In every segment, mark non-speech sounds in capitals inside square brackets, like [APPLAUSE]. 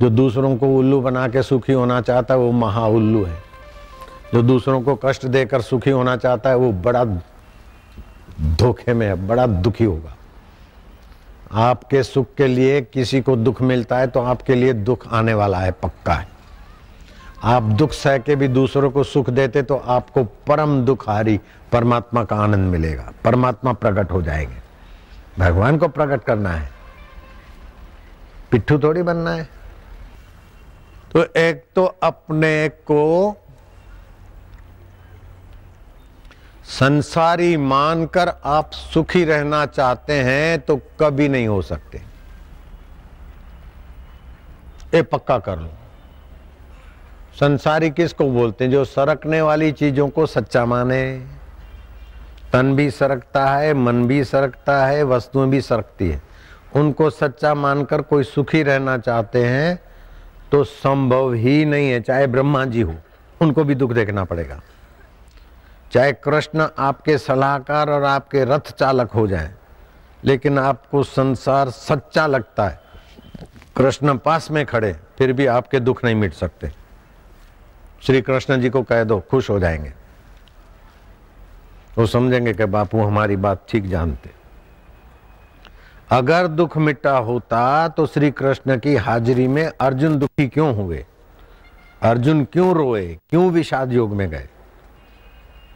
जो दूसरों को उल्लू बना के सुखी होना चाहता है, वो महा उल्लू है। जो दूसरों को कष्ट देकर सुखी होना चाहता है, वो बड़ा धोखे में है, बड़ा दुखी होगा। आपके सुख के लिए किसी को दुख मिलता है तो आपके लिए दुख आने वाला है, पक्का है। आप दुख सह के भी दूसरों को सुख देते तो आपको परम दुखारी परमात्मा का आनंद मिलेगा। परमात्मा प्रकट हो जाएँगे। भगवान को प्रकट करना है। पिट्ठू थोड़ी बनना है। तो एक तो अपने को संसारी मानकर आप सुखी रहना चाहते हैं तो कभी नहीं हो सकते। ये पक्का कर लो। संसारी किसको बोलते हैं? जो सरकने वाली चीज़ों को सच्चा माने। तन भी सरकता है, मन भी सरकता है, वस्तुएँ भी सरकती है। उनको सच्चा मानकर कोई सुखी रहना चाहते हैं तो संभव ही नहीं है, चाहे ब्रह्मा जी हो, उनको भी दुख देखना पड़ेगा। चाहे कृष्ण आपके सलाहकार और आपके रथ चालक हो जाए, लेकिन आपको संसार सच्चा लगता है। कृष्ण पास में खड़े, फिर भी आपके दुख नहीं मिट सकते। श्री कृष्ण जी को कह दो, खुश हो जाएँगे। वो समझेंगे कि बापू हमारी बात ठीक जानते। अगर दुख मिटा होता तो श्री कृष्ण की हाजिरी में अर्जुन दुखी क्यों हुए? अर्जुन क्यों रोए? क्यों विषाद योग में गए?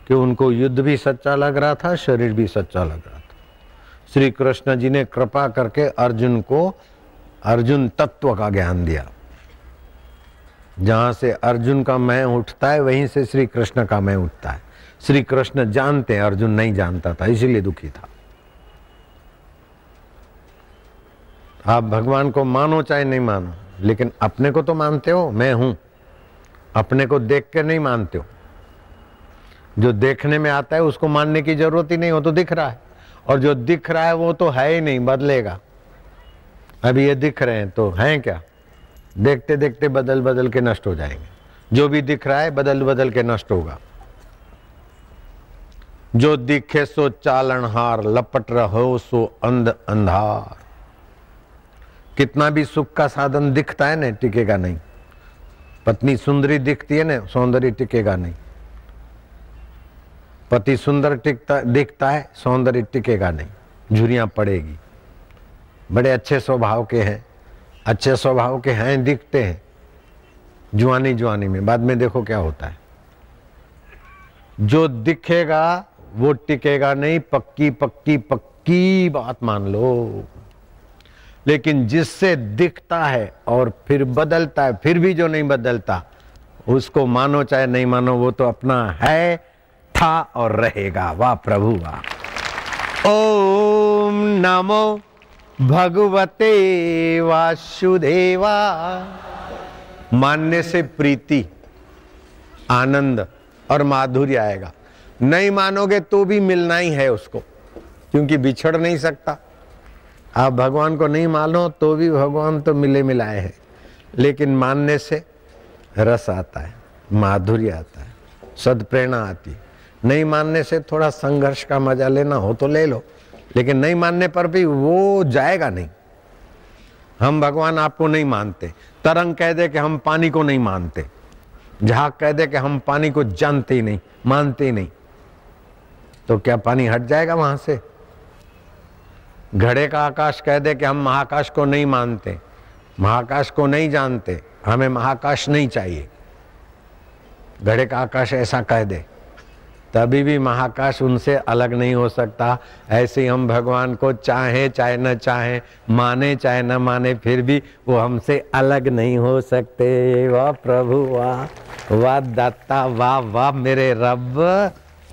कि उनको युद्ध भी सच्चा लग रहा था, शरीर भी सच्चा लग रहा था। श्री कृष्ण जी ने कृपा करके अर्जुन को अर्जुन तत्व का ज्ञान दिया। जहाँ से अर्जुन का मैं उठता है, वहीं से श्री कृष्ण का मैं उठता है। श्री कृष्ण जानते हैं, अर्जुन नहीं जानता था, इसीलिए दुखी था। आप भगवान को मानो चाहे नहीं मानो, लेकिन अपने को तो मानते हो, मैं हूँ। अपने को देख के नहीं मानते हो। जो देखने में आता है, उसको मानने की ज़रूरत ही नहीं हो तो दिख रहा है। और जो दिख रहा है, वो तो है ही नहीं, बदलेगा। अभी ये दिख रहे हैं तो हैं क्या? देखते देखते बदल बदल के नष्ट हो जाएँगे। जो भी दिख रहा है बदल बदल के नष्ट होगा। जो दिखे सो चालन हार लपट रहो सो अंध अंधार कितना भी सुख का साधन दिखता है ना, टिकेगा नहीं। पत्नी सुंदरी दिखती है ना, सौंदर्य टिकेगा नहीं। पति सुंदर टिकता, दिखता है, सौंदर्य टिकेगा नहीं। झुरियाँ पड़ेगी। बड़े अच्छे स्वभाव के हैं, अच्छे स्वभाव के हैं, दिखते हैं। जुआनी जुआनी में, बाद में देखो क्या होता है। जो दिखेगा, वो टिकेगा नहीं, पक्की पक्की पक्की बात मान लो। लेकिन जिससे दिखता है और फिर बदलता है, फिर भी जो नहीं बदलता, उसको मानो चाहे नहीं मानो, वो तो अपना है, था और रहेगा। वाह प्रभु, वाह। ओम नमो भगवते वासुदेवा। मानने से प्रीति, आनंद और माधुर्य आएगा। नहीं मानोगे तो भी मिलना ही है उसको, क्योंकि बिछड़ नहीं सकता। आप भगवान को नहीं मानो तो भी भगवान तो मिले मिलाए हैं। लेकिन मानने से रस आता है, माधुर्य आता है, सदप्रेरणा आती है। नहीं मानने से थोड़ा संघर्ष का मज़ा लेना हो तो ले लो, लेकिन नहीं मानने पर भी वो जाएगा नहीं। हम भगवान आपको नहीं मानते। तरंग कह दे कि हम पानी को नहीं मानते। झाक कह दे कि हम पानी को जानते ही नहीं, मानते ही नहीं। तो क्या पानी हट जाएगा वहाँ से? घड़े का आकाश कह दे कि हम महाकाश को नहीं मानते महाकाश को नहीं जानते हमें महाकाश नहीं चाहिए। घड़े का आकाश ऐसा कह दे तभी भी महाकाश उनसे अलग नहीं हो सकता। ऐसे हम भगवान को चाहे चाहे न चाहे माने चाहे न माने फिर भी वो हमसे अलग नहीं हो सकते। वाह प्रभु वाह वाह दाता वाह वाह मेरे रब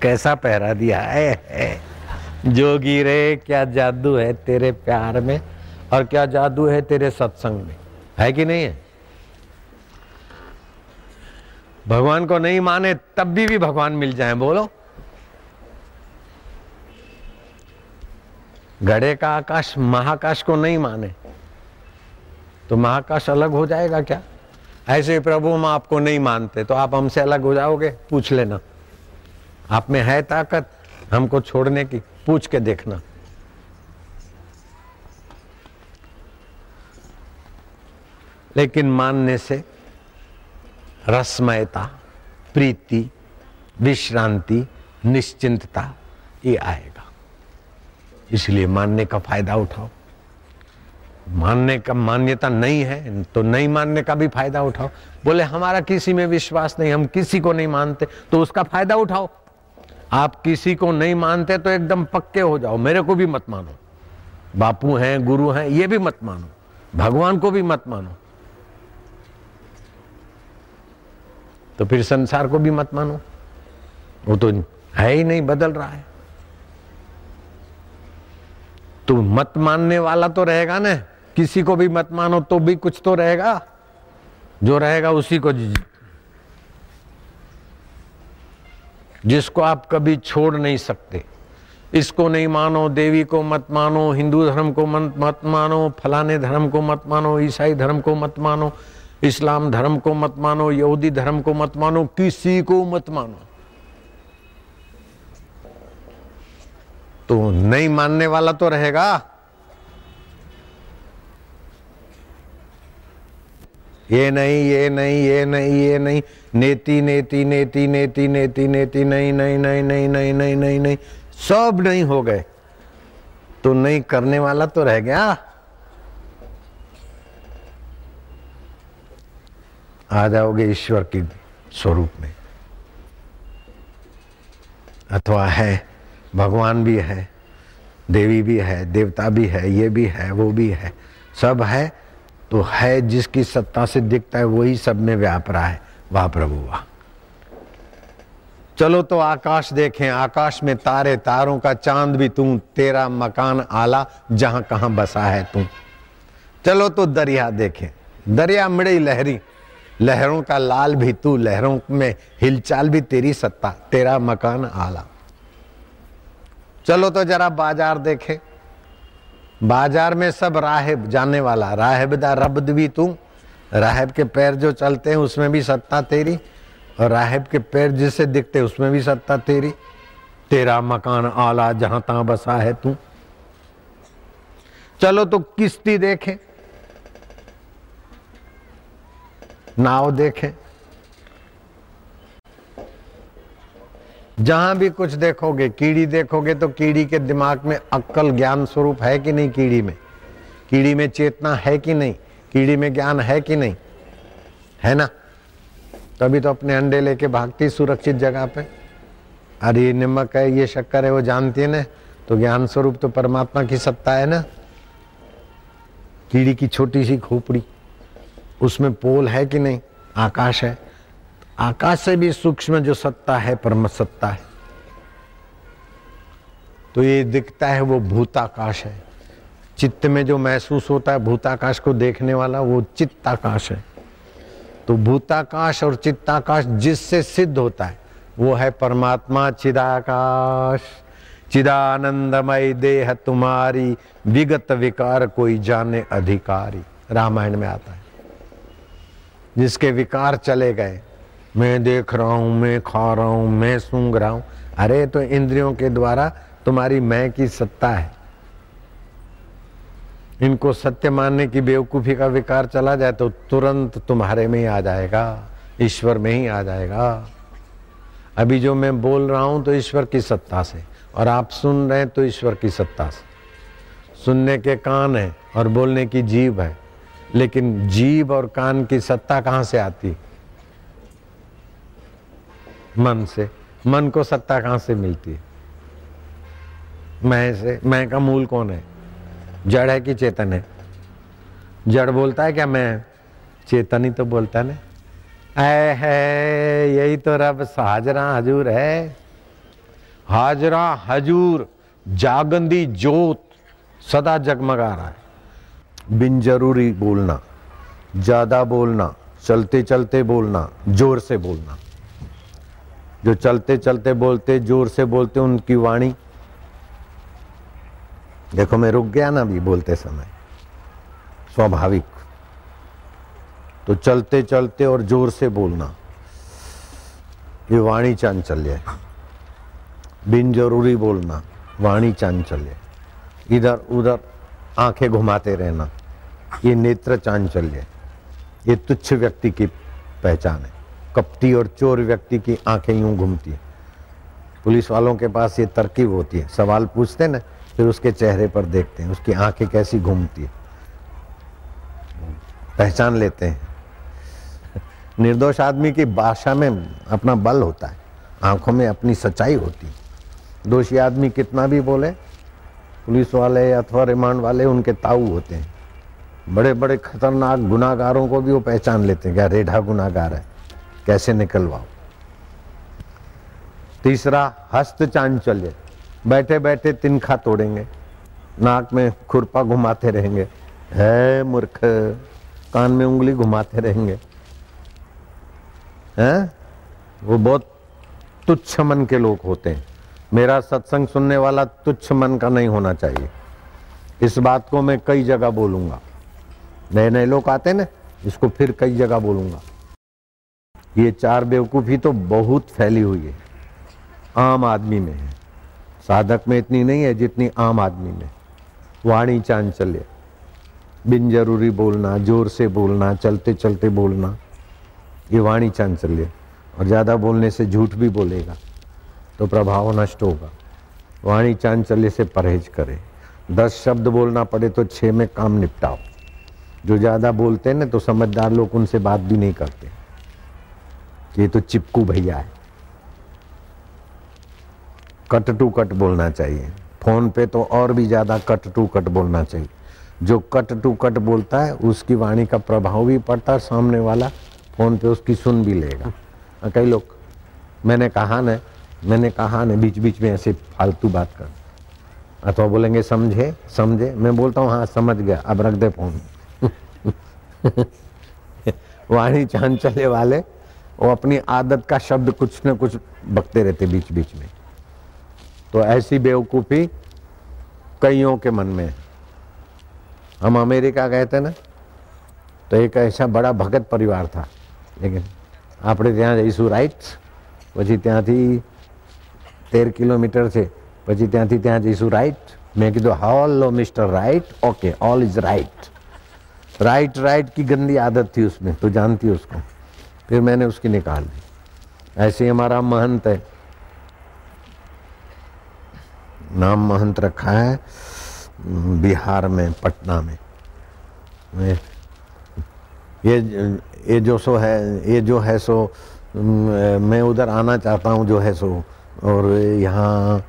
कैसा पहरा दिया है, है जोगी रे क्या जादू है तेरे प्यार में और क्या जादू है तेरे सत्संग में? है कि नहीं है? भगवान को नहीं माने तब भी भी भगवान मिल जाए, बोलो। घड़े का आकाश महाकाश को नहीं माने तो महाकाश अलग हो जाएगा क्या? ऐसे प्रभु हम आपको नहीं मानते तो आप हमसे अलग हो जाओगे? पूछ लेना। आप में है ताकत हमको छोड़ने की। पूछ के देखना। लेकिन मानने से रसमयता, प्रीति, विश्रांति, निश्चिंतता, ये आएगा। इसलिए मानने का फ़ायदा उठाओ। मानने का मान्यता नहीं है तो नहीं मानने का भी फ़ायदा उठाओ। बोले, हमारा किसी में विश्वास नहीं, हम किसी को नहीं मानते तो उसका फ़ायदा उठाओ। आप किसी को नहीं मानते तो एकदम पक्के हो जाओ। मेरे को भी मत मानो। बापू हैं, गुरु हैं, ये भी मत मानो। भगवान को भी मत मानो। तो फिर संसार को भी मत मानो। वो तो है ही नहीं, बदल रहा है। तो मत मानने वाला तो रहेगा ना। किसी को भी मत मानो तो भी कुछ तो रहेगा। जो रहेगा उसी को जिसको आप कभी छोड़ नहीं सकते। इसको नहीं मानो, देवी को मत मानो, हिंदू धर्म को मत मत मानो, फलाने धर्म को मत मानो, ईसाई धर्म को मत मानो, इस्लाम धर्म को मत मानो, यहूदी धर्म को मत मानो, किसी को मत मानो। तो नहीं मानने वाला तो रहेगा। ये नहीं ये नहीं ये नहीं ये नहीं। नेति नेति नेति नेति नेति नेति, नहीं नहीं नहीं नहीं नहीं नहीं नहीं नहीं। सब नहीं हो गए। तो नहीं करने वाला तो रह गया। आ जाओगे ईश्वर की स्वरूप में। अथवा है, भगवान भी है, देवी भी है, देवता भी है, ये भी है, वो भी है। सब है तो है जिसकी सत्ता से दिखता है, वही सब में व्याप रहा है। वाह प्रभु, वाह। चलो तो आकाश देखें, आकाश में तारे, तारों का चाँद भी तू, तेरा मकान आला, जहाँ कहाँ बसा है तू। चलो तो दरिया देखें, दरिया मिड़ी लहरी, लहरों का लाल भी तू, लहरों में हिलचाल भी तेरी सत्ता, तेरा मकान आला। चलो तो जरा बाज़ार देखें बाज़ार में सब राहब जाने वाला। राहब दा रब्द भी तू। राहब के पैर जो चलते हैं, उसमें भी सत्ता तेरी। और राहब के पैर जिसे दिखते उसमें भी सत्ता तेरी। तेरा मकान आला जहाँ तहां बसा है तू। चलो तो किश्ती देखें। नाव देखें। जहाँ भी कुछ देखोगे, कीड़ी देखोगे तो कीड़ी के दिमाग में अक्कल ज्ञान स्वरूप है कि नहीं कीड़ी में? कीड़ी में चेतना है कि नहीं? कीड़ी में ज्ञान है कि नहीं? है ना? तभी तो अपने अंडे लेके भागती सुरक्षित जगह पे। अरे ये नमक है, ये शक्कर है, वो जानती है ना? तो ज्ञान स्वरूप तो परमात्मा की सत्ता है ना? कीड़ी की छोटी सी खोपड़ी, उसमें पोल है कि नहीं? आकाश है। आकाश से भी सूक्ष्म जो सत्ता है परम सत्ता है। तो ये दिखता है वो भूताकाश है। चित्त में जो महसूस होता है, भूताकाश को देखने वाला वो चित्ताकाश है। तो भूताकाश और चित्ताकाश जिससे सिद्ध होता है, वो है परमात्मा चिदाकाश। चिदानंदमय देह तुम्हारी, विगत विकार कोई जाने अधिकारी। रामायण में आता है। जिसके विकार चले गए मैं देख रहा हूँ, मैं खा रहा हूँ, मैं सूंघ रहा हूँ। अरे तो इंद्रियों के द्वारा तुम्हारी मैं की सत्ता है। इनको सत्य मानने की बेवकूफ़ी का विकार चला जाए तो तुरंत तुम्हारे में ही आ जाएगा, ईश्वर में ही आ जाएगा। अभी जो मैं बोल रहा हूँ तो ईश्वर की सत्ता से, और आप सुन रहे हैं तो ईश्वर की सत्ता से। सुनने के कान है और बोलने की जीव है, लेकिन जीव और कान की सत्ता कहाँ से आती? मन से। मन को सत्ता कहाँ से मिलती है? मैं से, मैं का मूल कौन है? जड़ है कि चेतन है? जड़ बोलता है क्या मैं? चेतन ही तो बोलता है ऐ है, यही तो रब हाजरा हजूर है। हाजरा हजूर, जागंदी जोत सदा जगमगा रहा है। बिन ज़रूरी बोलना, ज़्यादा बोलना चलते चलते बोलना, ज़ोर से बोलना। जो चलते चलते बोलते, ज़ोर से बोलते, उनकी वाणी। देखो, मैं रुक गया ना अभी बोलते समय। स्वाभाविक। तो चलते चलते और ज़ोर से बोलना। ये वाणी चांचल्य है। बिन ज़रूरी बोलना, वाणी चांचल्य इधर उधर आँखें घुमाते रहना, ये नेत्र चांचल्य ये तुच्छ व्यक्ति की पहचान है। कपटी और चोर व्यक्ति की आँखें यूँ घूमती है। पुलिस वालों के पास ये तरकीब होती है। सवाल पूछते ना, फिर उसके चेहरे पर देखते हैं, उसकी आँखें कैसी घूमती है। पहचान लेते हैं। [LAUGHS] निर्दोष आदमी की भाषा में अपना बल होता है। आँखों में अपनी सच्चाई होती है। दोषी आदमी कितना भी बोले, पुलिस वाले अथवा रिमांड वाले उनके ताऊ होते हैं। बड़े बड़े खतरनाक गुनागारों को भी वो पहचान लेते हैं क्या रेढ़ा गुनागार है। कैसे निकलवाओ तीसरा, हस्त चांचल्य। बैठे बैठे तिनखा तोड़ेंगे। नाक में खुरपा घुमाते रहेंगे। है मूर्ख, कान में उंगली घुमाते रहेंगे। हैं? वो बहुत तुच्छ मन के लोग होते हैं। मेरा सत्संग सुनने वाला तुच्छ मन का नहीं होना चाहिए। इस बात को मैं कई जगह बोलूँगा। नए नए लोग आते ना, इसको फिर कई जगह बोलूँगा। ये चार बेवकूफ़ी तो बहुत फैली हुई है। आम आदमी में है। साधक में इतनी नहीं है जितनी आम आदमी में। वाणी चांचल्य। बिन ज़रूरी बोलना, ज़ोर से बोलना चलते चलते बोलना, ये वाणी चांचल्य। और ज़्यादा बोलने से झूठ भी बोलेगा तो प्रभाव नष्ट होगा। वाणी चांचल्य से परहेज करे। दस शब्द बोलना पड़े तो छः में काम निपटाओ। जो ज़्यादा बोलते हैं ना तो समझदार लोग उनसे बात भी नहीं करते। ये तो चिपकू भैया है। कट टू कट बोलना चाहिए। फ़ोन पे तो और भी ज़्यादा कट टू कट बोलना चाहिए। जो कट टू कट बोलता है, उसकी वाणी का प्रभाव भी पड़ता है, सामने वाला फ़ोन पे उसकी सुन भी लेगा। कई लोग, मैंने कहा न, मैंने कहा न बीच बीच में ऐसे फालतू बात कर। अथवा बोलेंगे, समझे समझे। मैं बोलता हूँ हाँ समझ गया, अब रख दे फ़ोन। [LAUGHS] वाणी चांचल्य वाले वो अपनी आदत का शब्द कुछ न कुछ बकते रहते बीच बीच में तो ऐसी बेवकूफ़ी कईयों के मन में हम अमेरिका गए थे ना तो एक ऐसा बड़ा भगत परिवार था लेकिन આપણે ત્યાં જઈશું રાઈટ પછી ત્યાંથી તેર કિલોમીટર છે પછી ત્યાંથી ત્યાં જઈશું રાઈટ मैं कीधु hello mister right okay all is right right right की गंदी आदत थी उसमें तो जानती उसको फिर मैंने उसकी निकाल दी। ऐसे ही हमारा महंत है। नाम महंत रखा है, बिहार में, पटना में। ये ये जो सो है, ये जो है सो, मैं उधर आना चाहता हूँ जो है सो। और यहाँ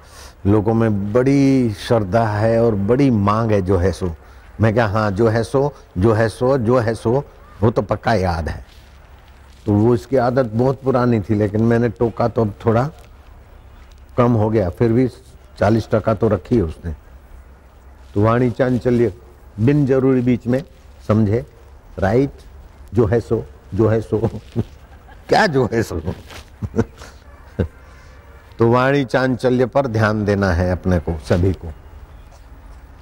लोगों में बड़ी श्रद्धा है और बड़ी मांग है जो है सो। मैं क्या हाँ जो है सो, जो है सो, जो है सो, वो तो पक्का याद है। तो वो इसकी आदत बहुत पुरानी थी, लेकिन मैंने टोका तो अब थोड़ा कम हो गया, फिर भी चालीस टका तो रखी है उसने। तो वाणी चांचल्य, बिन ज़रूरी बीच में, समझे? राइट जो है सो, जो है सो। [LAUGHS] क्या जो है सो? [LAUGHS] तो वाणी चांचल्य पर ध्यान देना है अपने को, सभी को।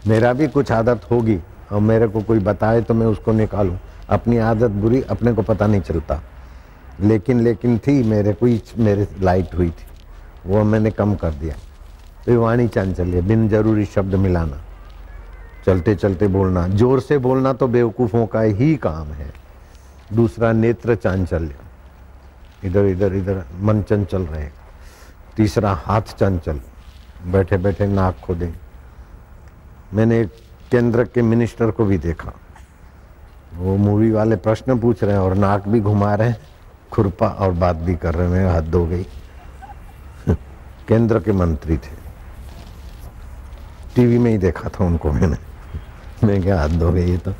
मेरा भी कुछ आदत होगी और मेरे को कोई बताए तो मैं उसको निकालूं। अपनी आदत बुरी अपने को पता नहीं चलता। लेकिन लेकिन थी, मेरे को मेरे लाइट हुई थी। वो मैंने कम कर दिया। तो वाणी चांचल्य, बिन ज़रूरी शब्द मिलाना। चलते चलते बोलना। ज़ोर से बोलना तो बेवकूफ़ों का ही काम है। दूसरा नेत्र चांचल्य। इधर इधर इधर मन चंचल रहेगा तीसरा हाथ चंचल बैठे बैठे नाक खोदें। मैंने एक केंद्र के मिनिस्टर को भी देखा। वो मूवी वाले प्रश्न पूछ रहे हैं और नाक भी घुमा रहे हैं। खुरपा और बात भी कर रहे हैं हद हो गई। केंद्र के मंत्री थे। टीवी में ही देखा था उनको मैंने। मैं क्या हद हो गई ये तो।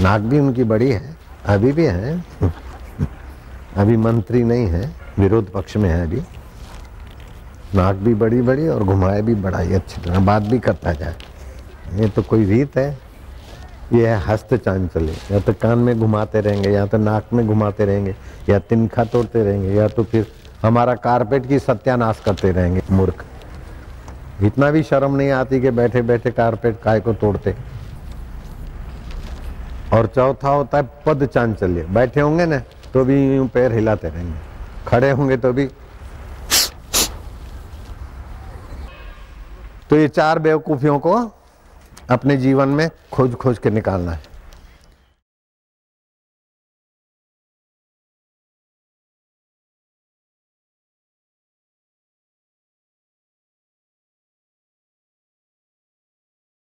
नाक भी उनकी बड़ी है, अभी भी है। अभी मंत्री नहीं है, विरोध पक्ष में है अभी। नाक भी बड़ी बड़ी और घुमाए भी बड़ा ही अच्छी तरह। बात भी करता जाए। ये तो कोई रीत है। ये है हस्त चांचल्य या तो कान में घुमाते रहेंगे, या तो नाक में घुमाते रहेंगे, या तिनखा तोड़ते रहेंगे, या तो फिर हमारा कारपेट की सत्यानाश करते रहेंगे, मूर्ख। इतना भी शर्म नहीं आती कि बैठे बैठे कारपेट काय को तोड़ते। और चौथा होता है पद चांचल्य बैठे होंगे ना तो भी यूँ पैर हिलाते रहेंगे। खड़े होंगे तो भी। तो ये चार बेवकूफियों को अपने जीवन में खोज खोज के निकालना है।